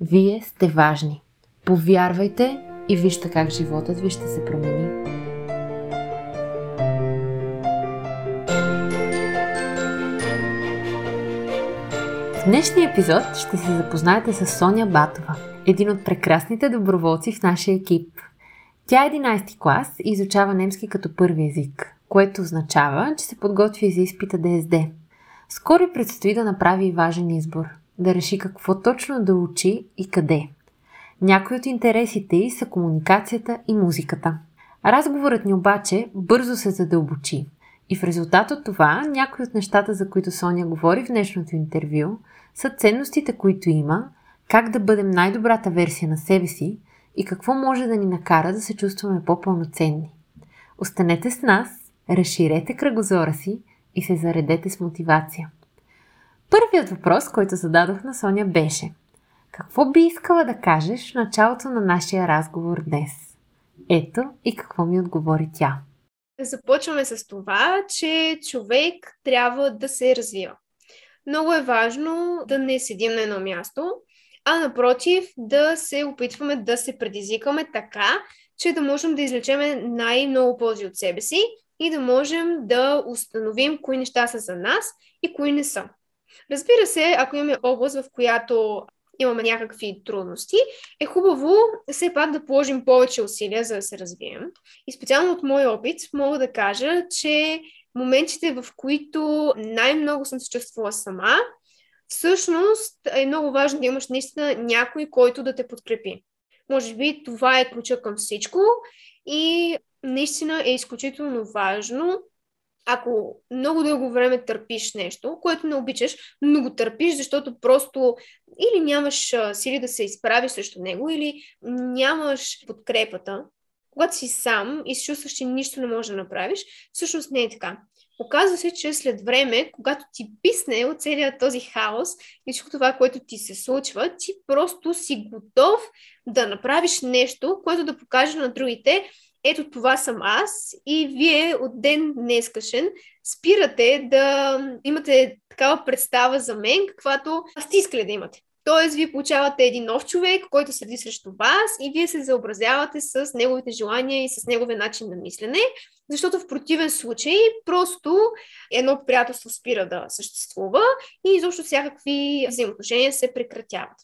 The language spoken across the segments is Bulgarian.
Вие сте важни. Повярвайте и вижте как животът ви ще се промени. В днешния епизод ще се запознаете с Соня Батова, един от прекрасните доброволци в нашия екип. Тя е 11 клас и изучава немски като първи език, което означава, че се подготви за изпита ДСД. Скоро предстои да направи важен избор – да реши какво точно да учи и къде. Някои от интересите й са комуникацията и музиката. Разговорът ни обаче бързо се задълбочи. И в резултат от това, някои от нещата, за които Соня говори в днешното интервю, са ценностите, които има, как да бъдем най-добрата версия на себе си и какво може да ни накара да се чувстваме по-пълноценни. Останете с нас, разширете кръгозора си и се заредете с мотивация. Първият въпрос, който зададох на Соня беше Какво би искала да кажеш в началото на нашия разговор днес? Ето и какво ми отговори тя. Започваме с това, че човек трябва да се развива. Много е важно да не седим на едно място, а напротив да се опитваме да се предизвикаме така, че да можем да излечем най-много ползи от себе си и да можем да установим кои неща са за нас и кои не са. Разбира се, ако имаме област, в която имаме някакви трудности, е хубаво все пак да положим повече усилия, за да се развием. И специално от мой опит мога да кажа, че моментите, в които най-много съм се чувствала сама, всъщност е много важно да имаш наистина някой, който да те подкрепи. Може би това е ключа към всичко и наистина е изключително важно ако много дълго време търпиш нещо, което не обичаш, но го търпиш, защото просто или нямаш сили да се изправиш срещу него, или нямаш подкрепата, когато си сам и се чувстваш, че нищо не можеш да направиш, всъщност не е така. Оказва се, че след време, когато ти писне от целият този хаос и всичко това, което ти се случва, ти просто си готов да направиш нещо, което да покаже на другите, ето това съм аз и вие от ден днескашен спирате да имате такава представа за мен, каквато сте искали да имате. Тоест, вие получавате един нов човек, който седи срещу вас и вие се заобразявате с неговите желания и с неговия начин на мислене, защото в противен случай просто едно приятелство спира да съществува и изобщо всякакви взаимоотношения се прекратяват.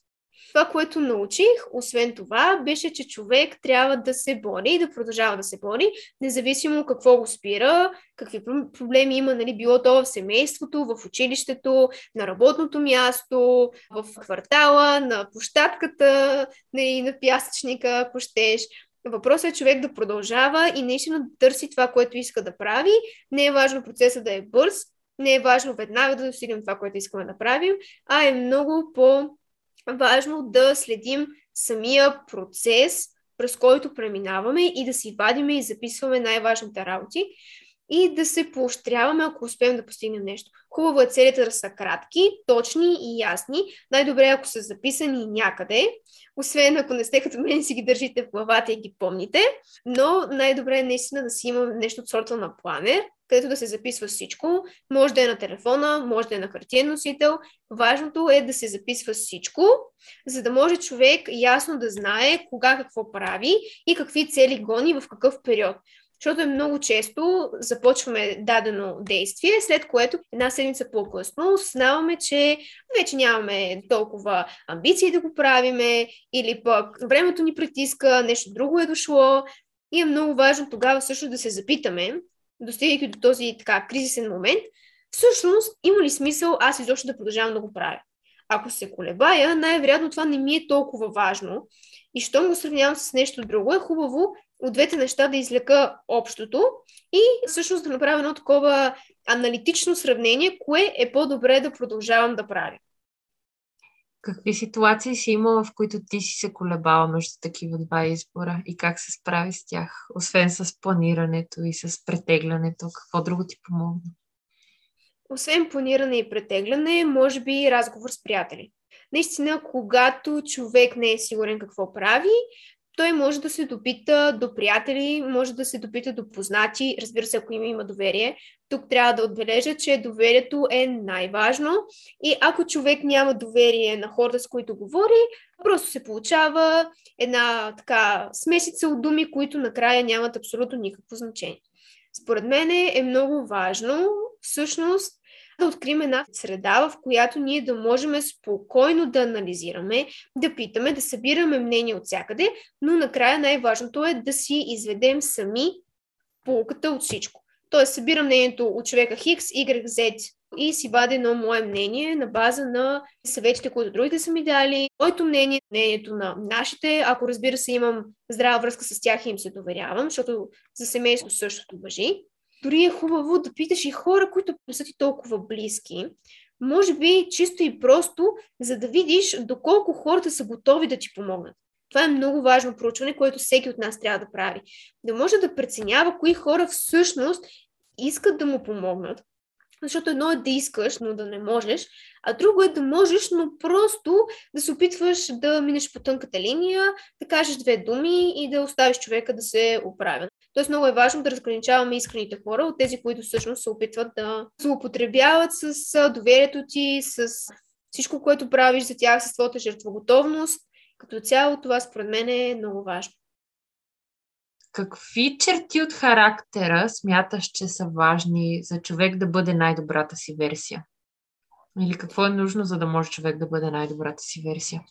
Това, което научих, освен това, беше, че човек трябва да се бори и да продължава да се бори, независимо какво го спира, какви проблеми има, нали, било то в семейството, в училището, на работното място, в квартала, на площадката, нали, на пясъчника, ако щеш. Въпросът е човек да продължава и наистина да търси това, което иска да прави. Не е важно процесът да е бърз, не е важно веднага да достигнем това, което искаме да правим, а е много по важно да следим самия процес, през който преминаваме и да си вадиме и записваме най-важните работи и да се поощряваме, ако успеем да постигнем нещо. Хубаво е целите да са кратки, точни и ясни. Най-добре ако са записани някъде, освен ако не сте като мен си ги държите в главата и ги помните, но най-добре е наистина да си има нещо от сорта на планер, където да се записва всичко. Може да е на телефона, може да е на хартиен носител. Важното е да се записва всичко, за да може човек ясно да знае кога какво прави и какви цели гони в какъв период. Защото е много често започваме дадено действие, след което една седмица по-късно осъзнаваме, че вече нямаме толкова амбиции да го правиме или пък времето ни притиска, нещо друго е дошло. И е много важно тогава също да се запитаме, достигайки до този така кризисен момент, всъщност има ли смисъл аз изобщо да продължавам да го правя? Ако се колебая, най-вероятно това не ми е толкова важно. И щом го сравнявам с нещо друго, е хубаво от двете неща да излека общото и всъщност да направя едно такова аналитично сравнение, кое е по-добре да продължавам да правя. Какви ситуации си имала, в които ти си се колебала между такива два избора и как се справи с тях, освен с планирането и с претеглянето? Какво друго ти помогна? Освен планиране и претегляне, може би разговор с приятели. Наистина, когато човек не е сигурен какво прави, той може да се допита до приятели, може да се допита до познати, разбира се, ако има, има доверие. Тук трябва да отбележа, че доверието е най-важно и ако човек няма доверие на хората, с които говори, просто се получава една така смесица от думи, които накрая нямат абсолютно никакво значение. Според мен е много важно всъщност да открием една среда, в която ние да можем спокойно да анализираме, да питаме, да събираме мнение от всякъде, но накрая най-важното е да си изведем сами полуката от всичко. Тоест, събирам мнението от човека Хикс, Y, Z и си вадя едно мое мнение на база на съветите, които другите са ми дали, моето мнение, мнението на нашите, ако разбира се имам здрава връзка с тях и им се доверявам, защото за семейство същото въжи дори е хубаво да питаш и хора, които не са ти толкова близки. Може би чисто и просто, за да видиш доколко хората са готови да ти помогнат. Това е много важно проучване, което всеки от нас трябва да прави. Да може да преценява кои хора всъщност искат да му помогнат. Защото едно е да искаш, но да не можеш, а друго е да можеш, но просто да се опитваш да минеш по тънката линия, да кажеш две думи и да оставиш човека да се оправя. Тоест много е важно да разграничаваме искрените хора от тези, които всъщност се опитват да злоупотребяват с доверието ти, с всичко, което правиш за тях, с твоята жертвоготовност. Като цяло това според мен е много важно. Какви черти от характера смяташ, че са важни за човек да бъде най-добрата си версия? Или какво е нужно, за да може човек да бъде най-добрата си версия?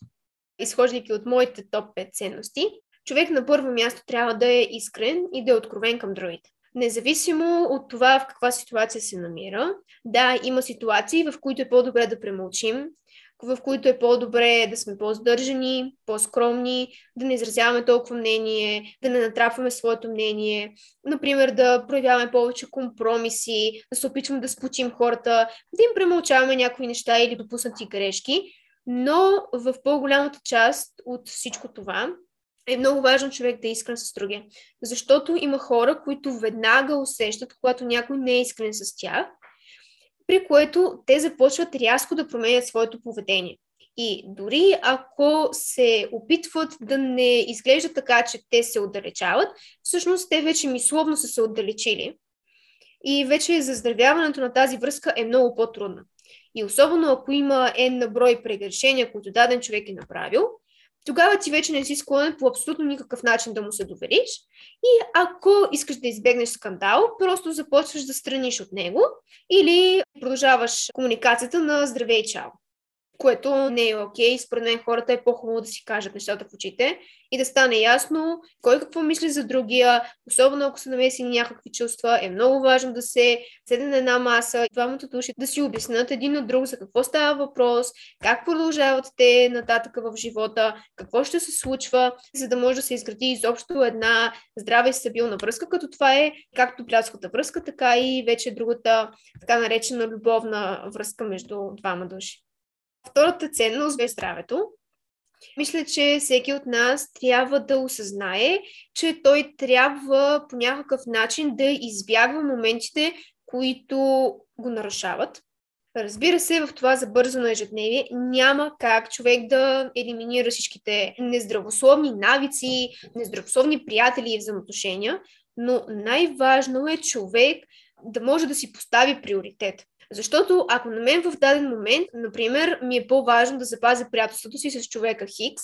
Изхождайки от моите топ 5 ценности, човек на първо място трябва да е искрен и да е откровен към другите. Независимо от това в каква ситуация се намира, да, има ситуации, в които е по-добре да премълчим, в които е по-добре да сме по-здържани, по-скромни, да не изразяваме толкова мнение, да не натрапваме своето мнение, например да проявяваме повече компромиси, да се опитваме да спочим хората, да им премълчаваме някои неща или допуснати грешки, но в по-голямата част от всичко това е много важно човек да е искрен с другия. Защото има хора, които веднага усещат, когато някой не е искрен с тях, при което те започват рязко да променят своето поведение. И дори ако се опитват да не изглежда така, че те се отдалечават, всъщност те вече мисловно са се отдалечили. И вече заздравяването на тази връзка е много по-трудно. И особено ако има N на брой прегрешения, които даден човек е направил, тогава ти вече не си склонен по абсолютно никакъв начин да му се довериш. И ако искаш да избегнеш скандал, просто започваш да страниш от него или продължаваш комуникацията на здраве и чао което не е окей. Според мен хората е по-хубаво да си кажат нещата в очите и да стане ясно кой какво мисли за другия, особено ако са намесени някакви чувства. Е много важно да се седне на една маса, двамата души да си обяснат един от друг за какво става въпрос, как продължават те нататък в живота, какво ще се случва, за да може да се изгради изобщо една здрава и стабилна връзка, като това е както приятелската връзка, така и вече другата така наречена любовна връзка между двама души. Втората ценност е здравето. Мисля, че всеки от нас трябва да осъзнае, че той трябва по някакъв начин да избягва моментите, които го нарушават. Разбира се, в това забързано ежедневие няма как човек да елиминира всичките нездравословни навици, нездравословни приятели и взаимоотношения, но най-важно е човек да може да си постави приоритет. Защото ако на мен в даден момент, например, ми е по-важно да запазя приятелството си с човека Хикс,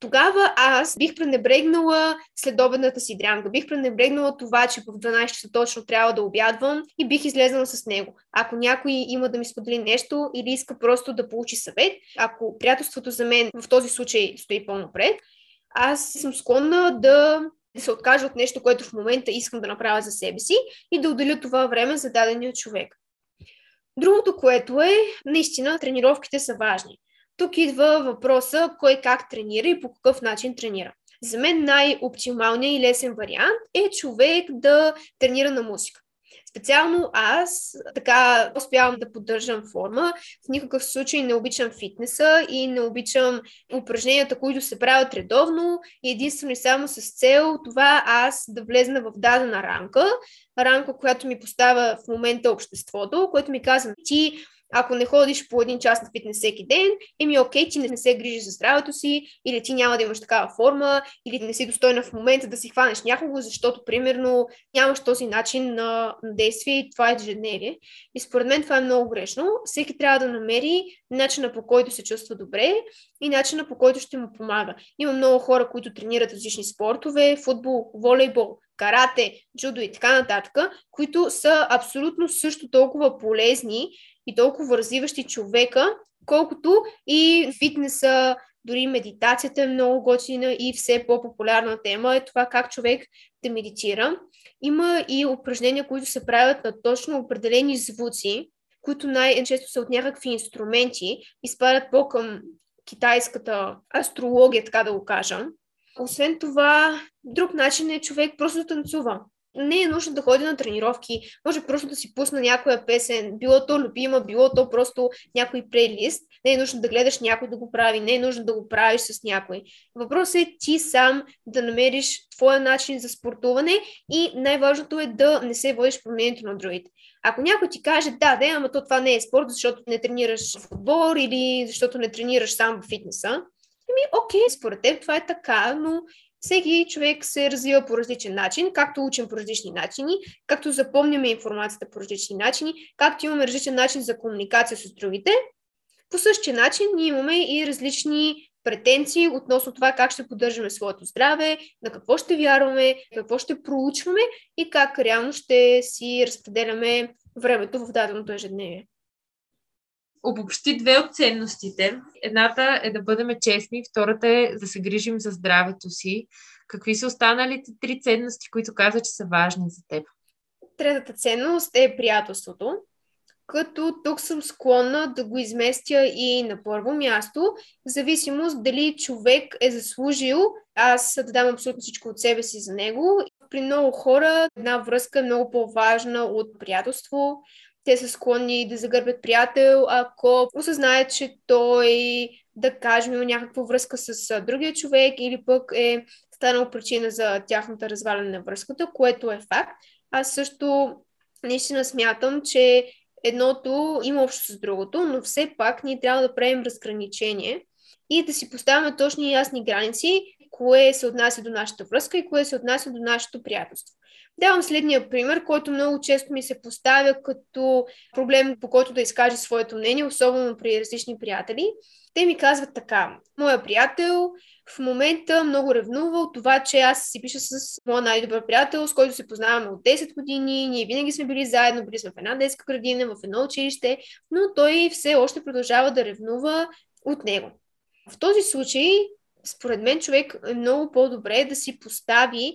тогава аз бих пренебрегнала следобедната си дрянка, бих пренебрегнала това, че в 12 часа точно трябва да обядвам и бих излезнала с него. Ако някой има да ми сподели нещо или иска просто да получи съвет, ако приятелството за мен в този случай стои по-напред, аз съм склонна да да се откажа от нещо, което в момента искам да направя за себе си и да отделя това време за дадения човек. Другото, което е, наистина, тренировките са важни. Тук идва въпроса кой как тренира и по какъв начин тренира. За мен най-оптималният и лесен вариант е човек да тренира на музика. Специално аз така успявам да поддържам форма. В никакъв случай не обичам фитнеса и не обичам упражненията, които се правят редовно единствено и само с цел това аз да влезна в дадена рамка, рамка, която ми поставя в момента обществото, което ми казва ти ако не ходиш по един час на фитнес всеки ден, еми окей, ти не се грижиш за здравето си, или ти няма да имаш такава форма, или не си достойна в момента да си хванеш някого, защото, примерно, нямаш този начин на, на действие и това е ежедневие. И според мен това е много грешно. Всеки трябва да намери начина по който се чувства добре и начина по който ще му помага. Има много хора, които тренират различни спортове, футбол, волейбол, карате, джудо и така нататък, които са абсолютно също толкова полезни и толкова развиващи човека, колкото и фитнеса, дори медитацията е много готина и все по-популярна тема е това как човек да медитира. Има и упражнения, които се правят на точно определени звуци, които най-често са от някакви инструменти и спадат по-към китайската астрология, така да го кажа. Освен това, друг начин е човек просто да танцува не е нужно да ходи на тренировки, може просто да си пусна някоя песен, било то любима, било то просто някой плейлист, не е нужно да гледаш някой да го прави, не е нужно да го правиш с някой. Въпросът е ти сам да намериш твоя начин за спортуване и най-важното е да не се водиш по мнението на другите. Ако някой ти каже, да, да, ама то това не е спорт, защото не тренираш в отбор или защото не тренираш сам в фитнеса, Ами, окей, според теб това е така, но всеки човек се развива по различен начин, както учим по различни начини, както запомняме информацията по различни начини, както имаме различен начин за комуникация с другите. По същия начин ние имаме и различни претенции относно това как ще поддържаме своето здраве, на какво ще вярваме, какво ще проучваме и как реално ще си разпределяме времето в даденото ежедневие обобщи две от ценностите. Едната е да бъдем честни, втората е да се грижим за здравето си. Какви са останалите три ценности, които каза, че са важни за теб? Третата ценност е приятелството, като тук съм склонна да го изместя и на първо място, в зависимост дали човек е заслужил аз да дам абсолютно всичко от себе си за него. При много хора една връзка е много по-важна от приятелство, те са склонни да загърбят приятел, ако осъзнаят, че той, да кажем, има някаква връзка с другия човек или пък е станал причина за тяхната разваляне на връзката, което е факт. Аз също наистина смятам, че едното има общо с другото, но все пак ние трябва да правим разграничение и да си поставяме точни и ясни граници, кое се отнася до нашата връзка и кое се отнася до нашето приятелство. Давам следния пример, който много често ми се поставя като проблем, по който да изкаже своето мнение, особено при различни приятели. Те ми казват така. Моя приятел в момента много ревнува от това, че аз си пиша с моя най-добър приятел, с който се познаваме от 10 години. Ние винаги сме били заедно, били сме в една детска градина, в едно училище, но той все още продължава да ревнува от него. В този случай, според мен, човек е много по-добре да си постави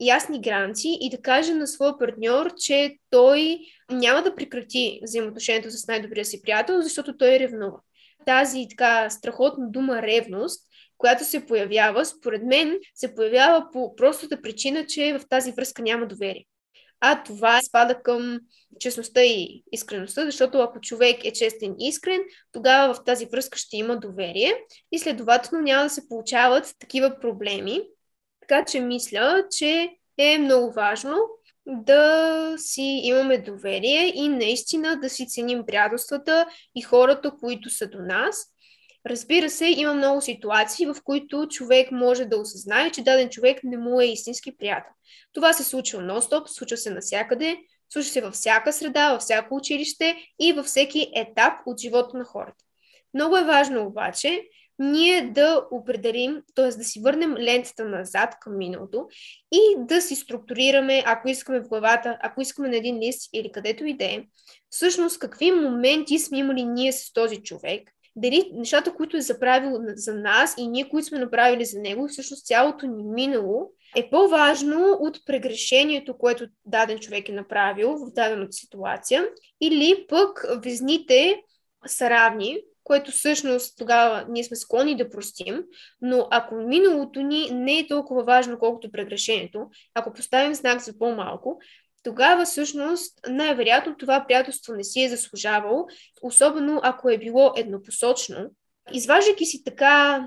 ясни граници и да каже на своя партньор, че той няма да прекрати взаимоотношението с най-добрия си приятел, защото той ревнува. Тази така страхотна дума ревност, която се появява, според мен, се появява по простата причина, че в тази връзка няма доверие. А това спада към честността и искреността, защото ако човек е честен и искрен, тогава в тази връзка ще има доверие и следователно няма да се получават такива проблеми, така че мисля, че е много важно да си имаме доверие и наистина да си ценим приятелствата и хората, които са до нас. Разбира се, има много ситуации, в които човек може да осъзнае, че даден човек не му е истински приятел. Това се случва нон-стоп, случва се навсякъде, случва се във всяка среда, във всяко училище и във всеки етап от живота на хората. Много е важно обаче ние да определим, т.е. да си върнем лентата назад към миналото и да си структурираме, ако искаме в главата, ако искаме на един лист или където и да е, всъщност какви моменти сме имали ние с този човек, дали нещата, които е заправил за нас и ние, които сме направили за него, всъщност цялото ни минало е по-важно от прегрешението, което даден човек е направил в дадената ситуация, или пък везните са равни, което всъщност тогава ние сме склонни да простим, но ако миналото ни не е толкова важно, колкото прегрешението, ако поставим знак за по-малко, тогава всъщност най-вероятно това приятелство не си е заслужавало, особено ако е било еднопосочно. Изваждайки си така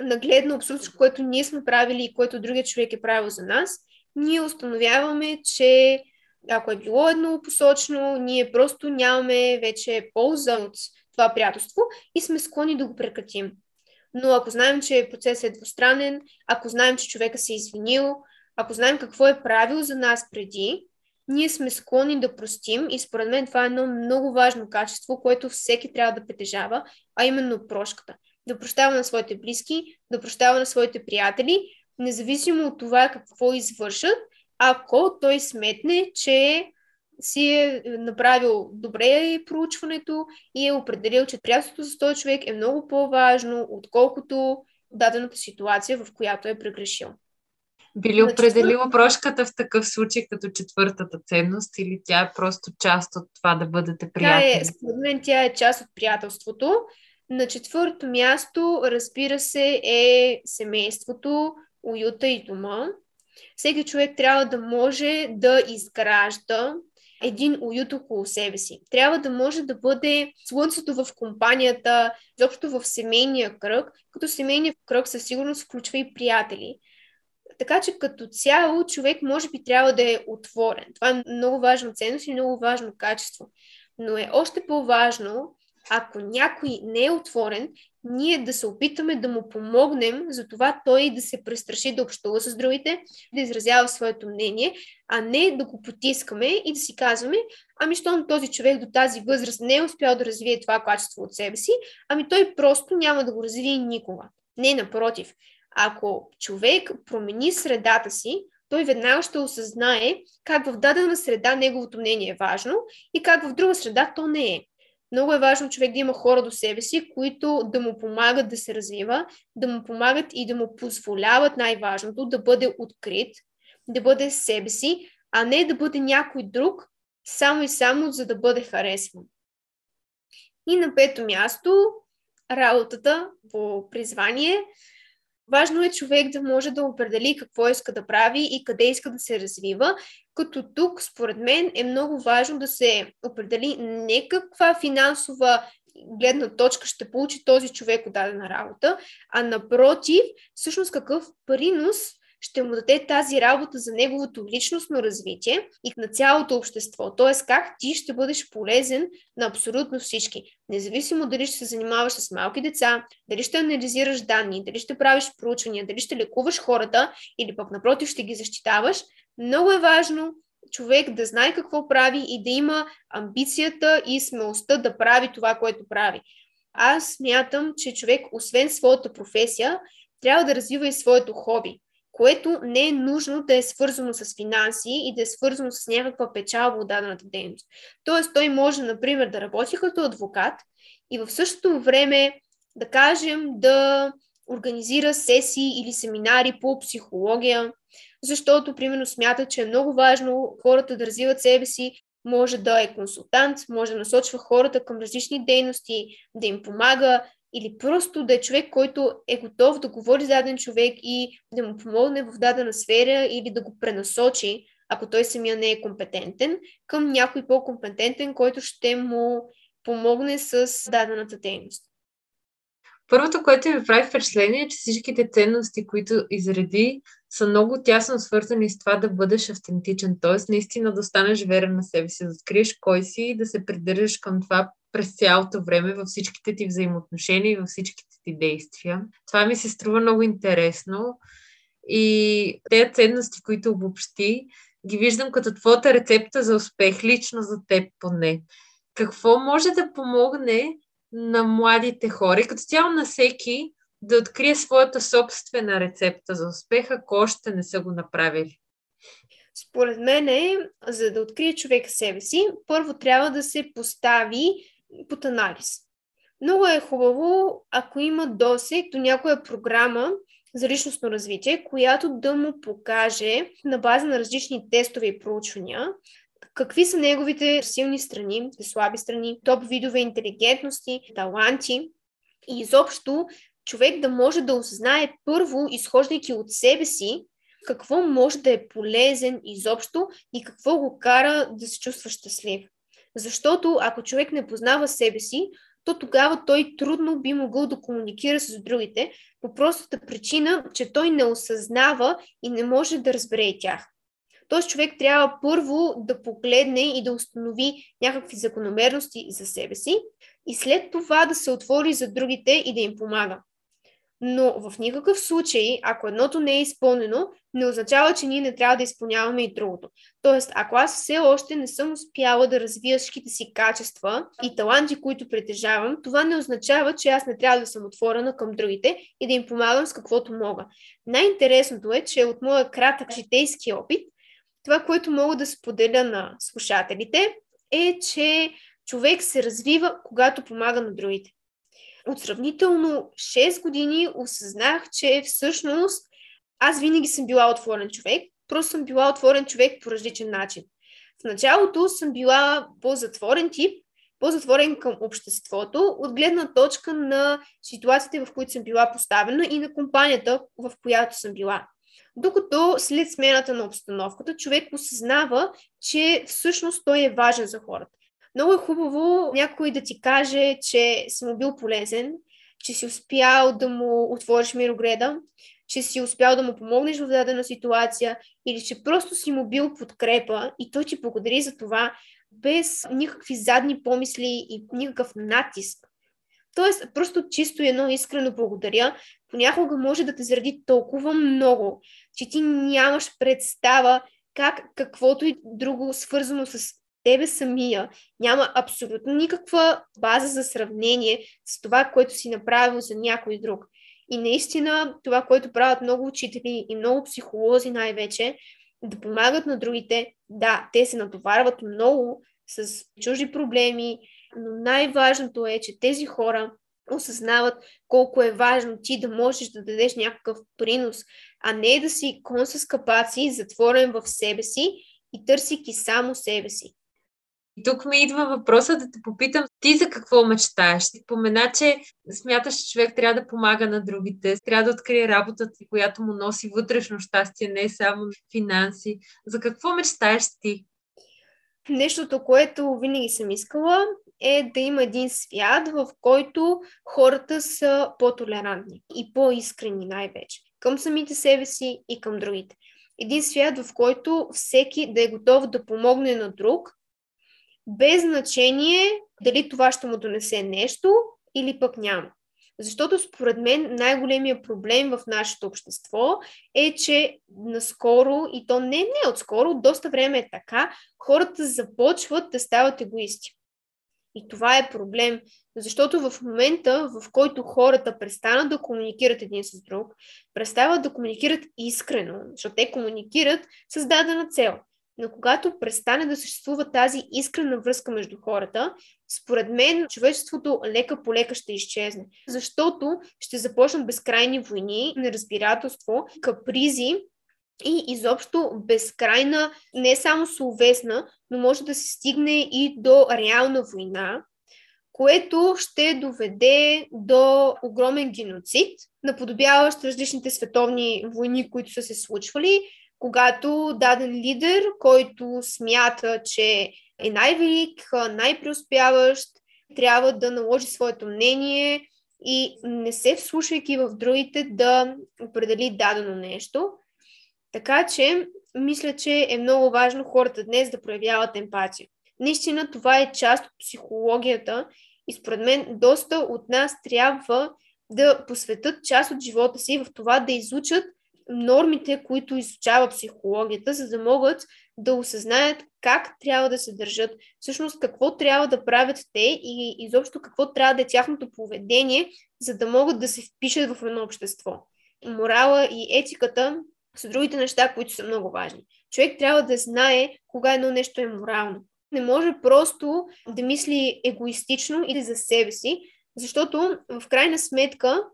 нагледно абсолютно, което ние сме правили и което другият човек е правил за нас, ние установяваме, че ако е било еднопосочно, ние просто нямаме вече полза от това приятелство и сме склонни да го прекратим. Но ако знаем, че процесът е двустранен, ако знаем, че човека се е извинил, ако знаем какво е правил за нас преди, ние сме склонни да простим и според мен това е едно много важно качество, което всеки трябва да притежава, а именно прошката. Да прощава на своите близки, да прощава на своите приятели, независимо от това какво извършат, ако той сметне, че си е направил добре проучването и е определил, че приятелството с този човек е много по-важно, отколкото дадената ситуация, в която е прегрешил. Би ли определила прошката в такъв случай като четвъртата ценност или тя е просто част от това да бъдете приятели? Тя е, според мен тя е част от приятелството. На четвърто място, разбира се, е семейството, уюта и дома. Всеки човек трябва да може да изгражда един уют около себе си. Трябва да може да бъде слънцето в компанията, изобщо в семейния кръг, като семейния кръг със сигурност включва и приятели. Така че като цяло човек може би трябва да е отворен. Това е много важна ценност и много важно качество. Но е още по-важно, ако някой не е отворен, ние да се опитаме да му помогнем за това той да се престраши да общува с другите, да изразява своето мнение, а не да го потискаме и да си казваме, ами щом този човек до тази възраст не е успял да развие това качество от себе си, ами той просто няма да го развие никога. Не, напротив. Ако човек промени средата си, той веднага ще осъзнае как в дадена среда неговото мнение е важно и как в друга среда то не е. Много е важно човек да има хора до себе си, които да му помагат да се развива, да му помагат и да му позволяват най-важното да бъде открит, да бъде себе си, а не да бъде някой друг, само и само за да бъде харесван. И на пето място, работата по призвание – Важно е човек да може да определи какво иска да прави и къде иска да се развива, като тук, според мен, е много важно да се определи не каква финансова гледна точка ще получи този човек от дадена работа, а напротив, всъщност какъв принос ще му даде тази работа за неговото личностно развитие и на цялото общество. Т.е. как ти ще бъдеш полезен на абсолютно всички. Независимо дали ще се занимаваш с малки деца, дали ще анализираш данни, дали ще правиш проучвания, дали ще лекуваш хората или пък напротив ще ги защитаваш, много е важно човек да знае какво прави и да има амбицията и смелостта да прави това, което прави. Аз смятам, че човек, освен своята професия, трябва да развива и своето хоби което не е нужно да е свързано с финанси и да е свързано с някаква печалба от дадената дейност. Тоест, той може, например, да работи като адвокат и в същото време, да кажем, да организира сесии или семинари по психология, защото, примерно, смята, че е много важно хората да развиват себе си, може да е консултант, може да насочва хората към различни дейности, да им помага, или просто да е човек, който е готов да говори с даден човек и да му помогне в дадена сфера или да го пренасочи, ако той самия не е компетентен, към някой по-компетентен, който ще му помогне с дадената дейност. Първото, което ми прави впечатление е, че всичките ценности, които изреди, са много тясно свързани с това да бъдеш автентичен, т.е. наистина да останеш верен на себе си, да откриеш кой си и да се придържаш към това през цялото време във всичките ти взаимоотношения и във всичките ти действия. Това ми се струва много интересно и тези ценности, които обобщи, ги виждам като твоята рецепта за успех, лично за теб поне. Какво може да помогне на младите хора и като цяло на всеки да открие своята собствена рецепта за успех, ако още не са го направили? Според мен, е, за да открие човек себе си, първо трябва да се постави под анализ. Много е хубаво, ако има досег до някоя програма за личностно развитие, която да му покаже на база на различни тестове и проучвания какви са неговите силни страни, слаби страни, топ видове интелигентности, таланти и изобщо човек да може да осъзнае първо, изхождайки от себе си, какво може да е полезен изобщо и какво го кара да се чувства щастлив. Защото ако човек не познава себе си, то тогава той трудно би могъл да комуникира с другите, по простата причина, че той не осъзнава и не може да разбере тях. Тоест човек трябва първо да погледне и да установи някакви закономерности за себе си и след това да се отвори за другите и да им помага. Но в никакъв случай, ако едното не е изпълнено, не означава, че ние не трябва да изпълняваме и другото. Тоест, ако аз все още не съм успяла да развия всичките си качества и таланти, които притежавам, това не означава, че аз не трябва да съм отворена към другите и да им помагам с каквото мога. Най-интересното е, че от моя кратък житейски опит, това, което мога да споделя на слушателите, е, че човек се развива, когато помага на другите от сравнително 6 години осъзнах, че всъщност аз винаги съм била отворен човек, просто съм била отворен човек по различен начин. В началото съм била по-затворен тип, по-затворен към обществото, от гледна точка на ситуациите, в които съм била поставена и на компанията, в която съм била. Докато след смената на обстановката, човек осъзнава, че всъщност той е важен за хората. Много е хубаво някой да ти каже, че си му бил полезен, че си успял да му отвориш мирогреда, че си успял да му помогнеш в дадена ситуация или че просто си му бил подкрепа и той ти благодари за това без никакви задни помисли и никакъв натиск. Тоест, просто чисто едно искрено благодаря, понякога може да те заради толкова много, че ти нямаш представа как каквото и друго свързано с тебе самия. Няма абсолютно никаква база за сравнение с това, което си направил за някой друг. И наистина това, което правят много учители и много психолози най-вече, да помагат на другите, да, те се натоварват много с чужди проблеми, но най-важното е, че тези хора осъзнават колко е важно ти да можеш да дадеш някакъв принос, а не да си кон с капаци, затворен в себе си и търсики само себе си. И тук ми идва въпроса да те попитам, ти за какво мечтаеш? Ти помена, че смяташ, че човек трябва да помага на другите, трябва да открие работата, която му носи вътрешно щастие, не само финанси. За какво мечтаеш ти? Нещото, което винаги съм искала, е да има един свят, в който хората са по-толерантни и по-искрени най-вече към самите себе си и към другите. Един свят, в който всеки да е готов да помогне на друг, без значение дали това ще му донесе нещо или пък няма. Защото според мен най-големия проблем в нашето общество е, че наскоро, и то не, не отскоро, доста време е така, хората започват да стават егоисти. И това е проблем, защото в момента, в който хората престанат да комуникират един с друг, престават да комуникират искрено, защото те комуникират с дадена цел – но когато престане да съществува тази искрена връзка между хората, според мен човечеството лека по лека ще изчезне. Защото ще започнат безкрайни войни, неразбирателство, капризи и изобщо безкрайна, не само словесна, но може да се стигне и до реална война, което ще доведе до огромен геноцид, наподобяващ различните световни войни, които са се случвали, когато даден лидер, който смята, че е най-велик, най-преуспяващ, трябва да наложи своето мнение и не се вслушайки в другите да определи дадено нещо. Така че, мисля, че е много важно хората днес да проявяват емпатия. Наистина това е част от психологията и според мен доста от нас трябва да посветят част от живота си в това да изучат нормите, които изучава психологията, за да могат да осъзнаят как трябва да се държат, всъщност какво трябва да правят те и изобщо какво трябва да е тяхното поведение, за да могат да се впишат в едно общество. Морала и етиката са другите неща, които са много важни. Човек трябва да знае кога едно нещо е морално. Не може просто да мисли егоистично или за себе си, защото в крайна сметка,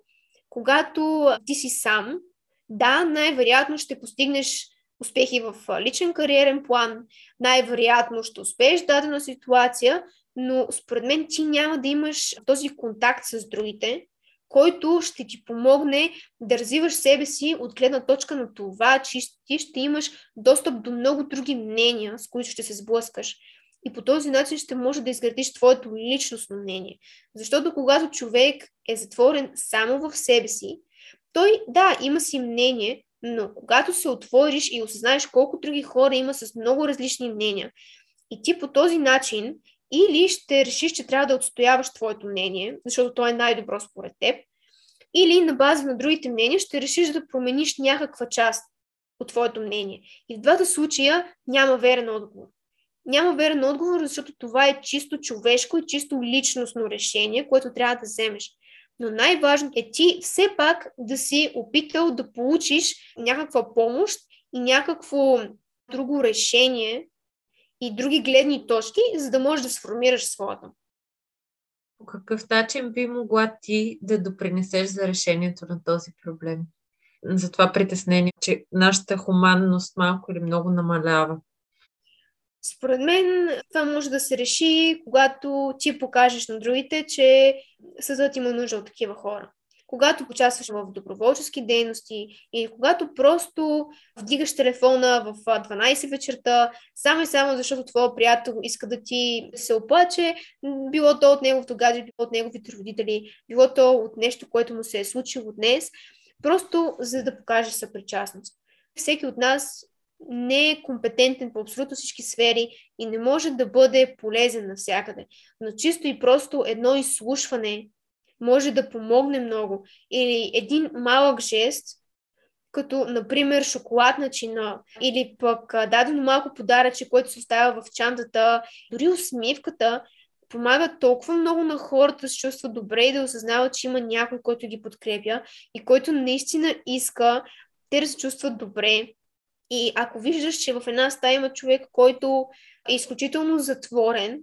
когато ти си сам, да, най-вероятно ще постигнеш успехи в личен кариерен план, най-вероятно ще успееш дадена ситуация, но според мен ти няма да имаш този контакт с другите, който ще ти помогне да развиваш себе си от гледна точка на това, че ти ще имаш достъп до много други мнения, с които ще се сблъскаш. И по този начин ще може да изградиш твоето личностно мнение. Защото когато човек е затворен само в себе си, той, да, има си мнение, но когато се отвориш и осъзнаеш колко други хора има с много различни мнения, и ти по този начин или ще решиш, че трябва да отстояваш твоето мнение, защото то е най-добро според теб, или на база на другите мнения ще решиш да промениш някаква част от твоето мнение. И в двата случая няма верен отговор. Няма верен отговор, защото това е чисто човешко и чисто личностно решение, което трябва да вземеш. Но най-важното е ти все пак да си опитал да получиш някаква помощ и някакво друго решение и други гледни точки, за да можеш да сформираш своята. По какъв начин би могла ти да допринесеш за решението на този проблем? За това притеснение, че нашата хуманност малко или много намалява. Според мен това може да се реши, когато ти покажеш на другите, че съдът има нужда от такива хора. Когато участваш в доброволчески дейности или когато просто вдигаш телефона в 12 вечерта, само и само защото твоя приятел иска да ти се оплаче, било то от неговото гадже, било от неговите родители, било то от нещо, което му се е случило днес, просто за да покаже съпричастност. Всеки от нас не е компетентен по абсолютно всички сфери и не може да бъде полезен навсякъде. Но чисто и просто едно изслушване може да помогне много. Или един малък жест, като, например, шоколадна чина или пък дадено малко подаръче, което се оставя в чантата, дори усмивката, помага толкова много на хората да се чувстват добре и да осъзнават, че има някой, който ги подкрепя и който наистина иска те да се чувстват добре и ако виждаш, че в една стая има човек, който е изключително затворен,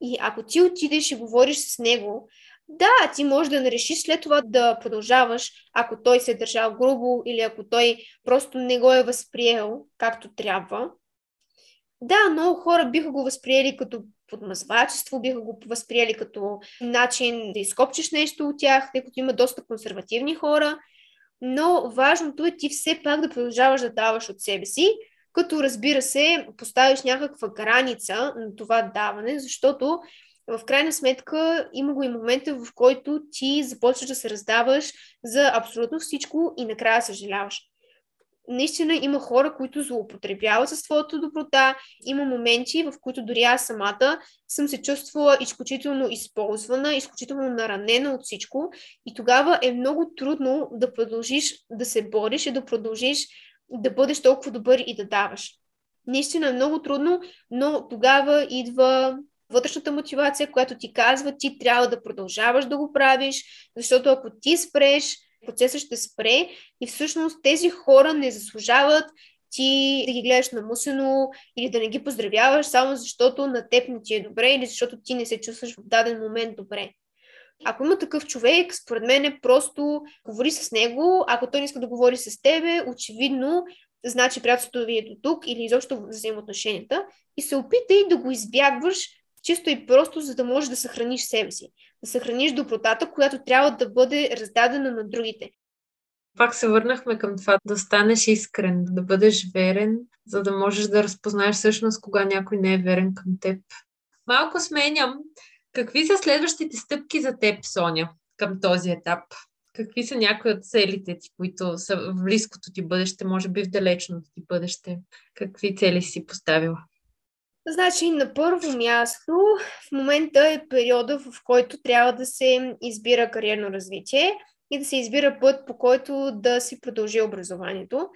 и ако ти отидеш и говориш с него, да, ти можеш да не решиш след това да продължаваш, ако той се е държал грубо или ако той просто не го е възприел както трябва. Да, много хора биха го възприели като подмазвачество, биха го възприели като начин да изкопчеш нещо от тях, тъй като има доста консервативни хора но важното е ти все пак да продължаваш да даваш от себе си, като разбира се, поставиш някаква граница на това даване, защото в крайна сметка има го и момента, в който ти започваш да се раздаваш за абсолютно всичко и накрая съжаляваш наистина има хора, които злоупотребяват със своята доброта. Има моменти, в които дори аз самата съм се чувствала изключително използвана, изключително наранена от всичко. И тогава е много трудно да продължиш да се бориш и да продължиш да бъдеш толкова добър и да даваш. Наистина е много трудно, но тогава идва вътрешната мотивация, която ти казва, ти трябва да продължаваш да го правиш, защото ако ти спреш, процесът ще спре и всъщност тези хора не заслужават ти да ги гледаш намусено или да не ги поздравяваш само защото на теб не ти е добре или защото ти не се чувстваш в даден момент добре. Ако има такъв човек, според мен е просто говори с него. Ако той не иска да говори с тебе, очевидно значи приятелството ви е до тук или изобщо взаимоотношенията и се опитай да го избягваш чисто и просто, за да можеш да съхраниш себе си да съхраниш добротата, която трябва да бъде раздадена на другите. Пак се върнахме към това да станеш искрен, да бъдеш верен, за да можеш да разпознаеш всъщност кога някой не е верен към теб. Малко сменям. Какви са следващите стъпки за теб, Соня, към този етап? Какви са някои от целите ти, които са в близкото ти бъдеще, може би в далечното ти бъдеще? Какви цели си поставила? Значи, на първо място, в момента е периода, в който трябва да се избира кариерно развитие и да се избира път, по който да си продължи образованието.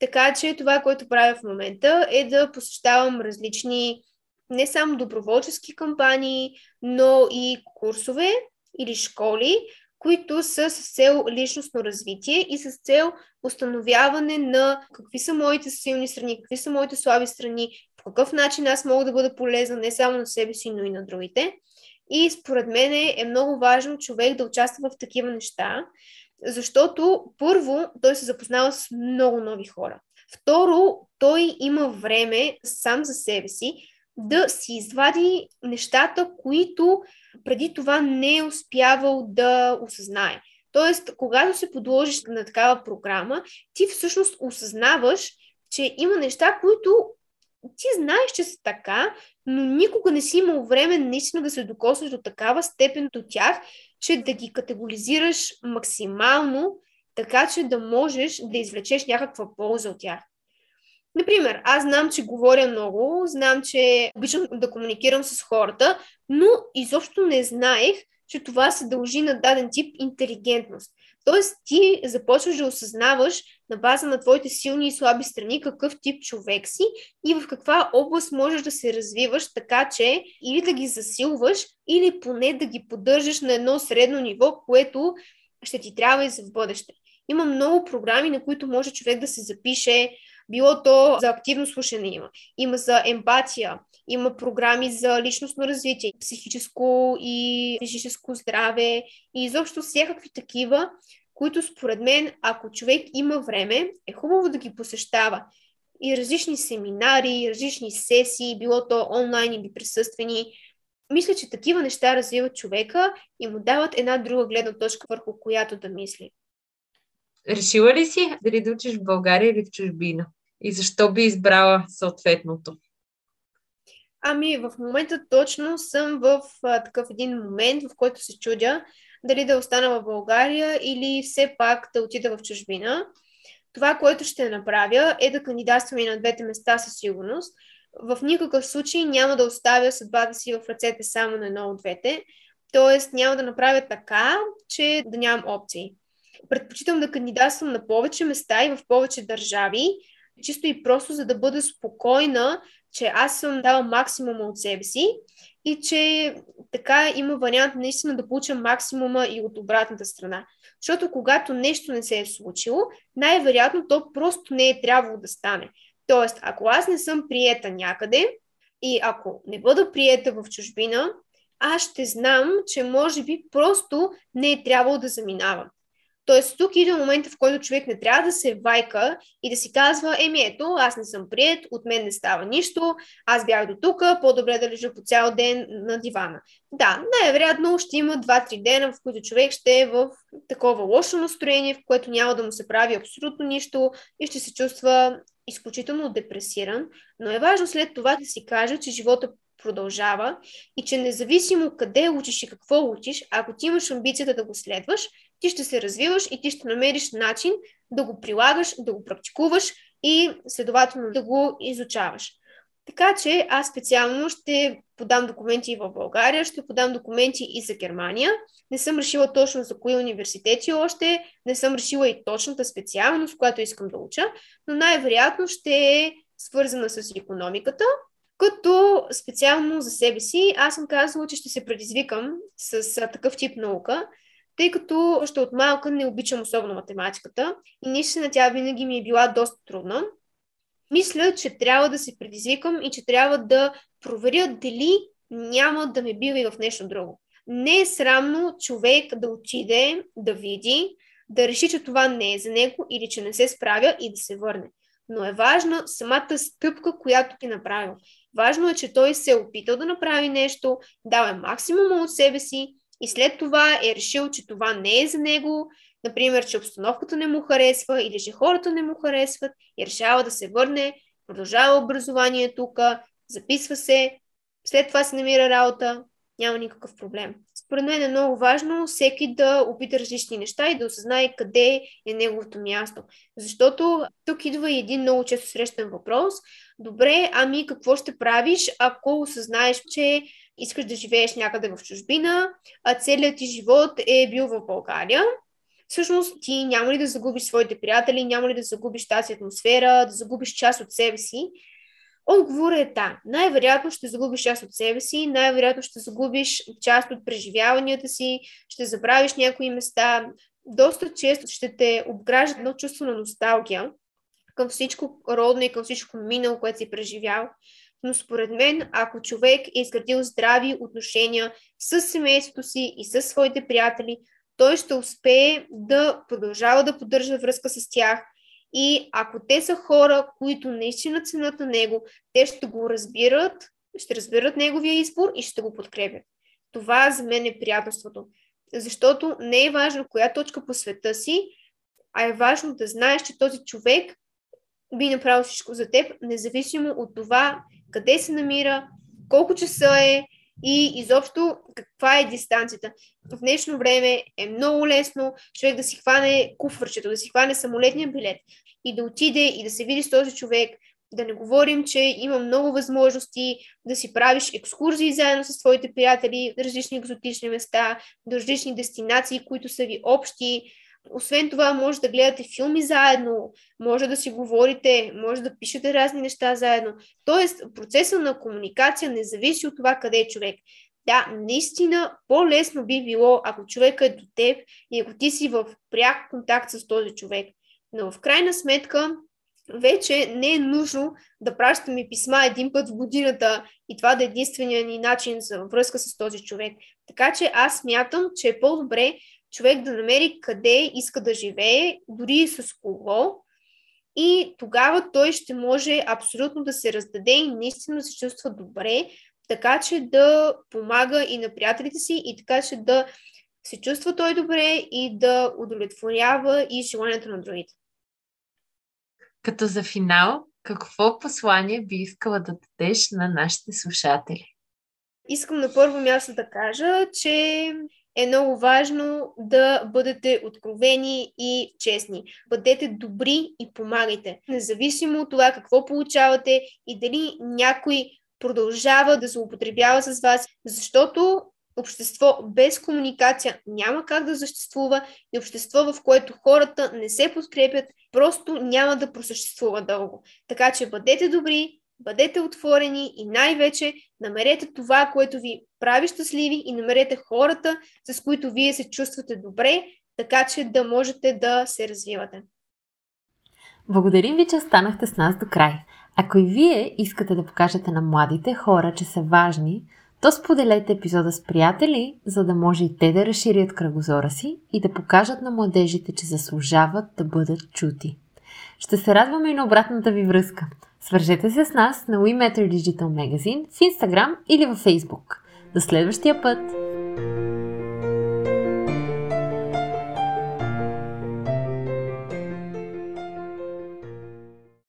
Така че това, което правя в момента е да посещавам различни не само доброволчески кампании, но и курсове или школи, които са с цел личностно развитие и с цел установяване на какви са моите силни страни, какви са моите слаби страни, по какъв начин аз мога да бъда полезна не само на себе си, но и на другите. И според мен е много важно човек да участва в такива неща, защото първо той се запознава с много нови хора. Второ, той има време сам за себе си да си извади нещата, които преди това не е успявал да осъзнае. Тоест, когато се подложиш на такава програма, ти всъщност осъзнаваш, че има неща, които ти знаеш, че са така, но никога не си имал време наистина да се докоснеш до такава степен до тях, че да ги категоризираш максимално, така че да можеш да извлечеш някаква полза от тях. Например, аз знам, че говоря много, знам, че обичам да комуникирам с хората, но изобщо не знаех, че това се дължи на даден тип интелигентност. Тоест, ти започваш да осъзнаваш на база на твоите силни и слаби страни какъв тип човек си и в каква област можеш да се развиваш, така че или да ги засилваш, или поне да ги поддържаш на едно средно ниво, което ще ти трябва и за в бъдеще. Има много програми, на които може човек да се запише, било то за активно слушане има, има за емпатия, има програми за личностно развитие, психическо и физическо здраве и изобщо всякакви такива, които според мен, ако човек има време, е хубаво да ги посещава. И различни семинари, различни сесии, било то онлайн или присъствени. Мисля, че такива неща развиват човека и му дават една друга гледна точка, върху която да мисли. Решила ли си дали да учиш в България или в чужбина? И защо би избрала съответното? Ами, в момента точно съм в а, такъв един момент, в който се чудя дали да остана в България или все пак да отида в чужбина. Това, което ще направя е да кандидатствам и на двете места със сигурност. В никакъв случай няма да оставя съдбата си в ръцете само на едно от двете. Тоест няма да направя така, че да нямам опции. Предпочитам да кандидатствам на повече места и в повече държави, чисто и просто за да бъда спокойна, че аз съм дала максимума от себе си и че така има вариант наистина да получа максимума и от обратната страна. Защото когато нещо не се е случило, най-вероятно то просто не е трябвало да стане. Тоест, ако аз не съм приета някъде и ако не бъда приета в чужбина, аз ще знам, че може би просто не е трябвало да заминавам. Тоест, тук идва момента, в който човек не трябва да се вайка и да си казва, еми ето, аз не съм прият, от мен не става нищо, аз бях до тук, по-добре да лежа по цял ден на дивана. Да, най-вероятно ще има 2-3 дена, в които човек ще е в такова лошо настроение, в което няма да му се прави абсолютно нищо и ще се чувства изключително депресиран, но е важно след това да си каже, че живота продължава и че независимо къде учиш и какво учиш, ако ти имаш амбицията да го следваш, ти ще се развиваш и ти ще намериш начин да го прилагаш, да го практикуваш и следователно да го изучаваш. Така че аз специално ще подам документи и в България, ще подам документи и за Германия. Не съм решила точно за кои университети още, не съм решила и точната специалност, която искам да уча, но най-вероятно ще е свързана с економиката, като специално за себе си аз съм казала, че ще се предизвикам с такъв тип наука, тъй като още от малка не обичам особено математиката и наистина тя винаги ми е била доста трудна. Мисля, че трябва да се предизвикам и че трябва да проверя дали няма да ме бива и в нещо друго. Не е срамно човек да отиде, да види, да реши, че това не е за него или че не се справя и да се върне. Но е важна самата стъпка, която ти направил. Важно е, че той се е опитал да направи нещо, дал е максимума от себе си и след това е решил, че това не е за него, например, че обстановката не му харесва или че хората не му харесват и решава да се върне, продължава образование тук, записва се, след това се намира работа, няма никакъв проблем. Според мен е много важно всеки да опита различни неща и да осъзнае къде е неговото място. Защото тук идва и един много често срещан въпрос. Добре, ами какво ще правиш, ако осъзнаеш, че искаш да живееш някъде в чужбина, а целият ти живот е бил в България? Всъщност ти няма ли да загубиш своите приятели, няма ли да загубиш тази атмосфера, да загубиш част от себе си? Отговорът е да. Най-вероятно ще загубиш част от себе си, най-вероятно ще загубиш част от преживяванията си, ще забравиш някои места. Доста често ще те обгражда едно чувство на носталгия към всичко родно и към всичко минало, което си преживял. Но според мен, ако човек е изградил здрави отношения с семейството си и с своите приятели, той ще успее да продължава да поддържа връзка с тях – и ако те са хора, които наистина ценят на него, те ще го разбират, ще разберат неговия избор и ще го подкрепят. Това за мен е приятелството. Защото не е важно коя точка по света си, а е важно да знаеш, че този човек би направил всичко за теб, независимо от това къде се намира, колко часа е и изобщо каква е дистанцията. В днешно време е много лесно човек да си хване куфърчето, да си хване самолетния билет и да отиде и да се види с този човек, да не говорим, че има много възможности да си правиш екскурзии заедно с твоите приятели различни екзотични места, различни дестинации, които са ви общи. Освен това, може да гледате филми заедно, може да си говорите, може да пишете разни неща заедно. Тоест, процесът на комуникация не зависи от това къде е човек. Да, наистина по-лесно би било, ако човека е до теб и ако ти си в пряк контакт с този човек. Но в крайна сметка, вече не е нужно да пращаме писма един път в годината и това да е единствения ни начин за връзка с този човек. Така че аз мятам, че е по-добре човек да намери къде иска да живее, дори и с кого, и тогава той ще може абсолютно да се раздаде и наистина се чувства добре, така че да помага и на приятелите си, и така че да се чувства той добре и да удовлетворява и желанието на другите. Като за финал, какво послание би искала да дадеш на нашите слушатели? Искам на първо място да кажа, че е много важно да бъдете откровени и честни. Бъдете добри и помагайте. Независимо от това какво получавате и дали някой продължава да злоупотребява с вас, защото общество без комуникация няма как да съществува и общество, в което хората не се подкрепят, просто няма да просъществува дълго. Така че бъдете добри, бъдете отворени и най-вече намерете това, което ви прави щастливи и намерете хората, с които вие се чувствате добре, така че да можете да се развивате. Благодарим ви, че останахте с нас до край. Ако и вие искате да покажете на младите хора, че са важни, то споделете епизода с приятели, за да може и те да разширят кръгозора си и да покажат на младежите, че заслужават да бъдат чути. Ще се радваме и на обратната ви връзка. Свържете се с нас на We Matter Digital Magazine в Instagram или във Facebook. До следващия път!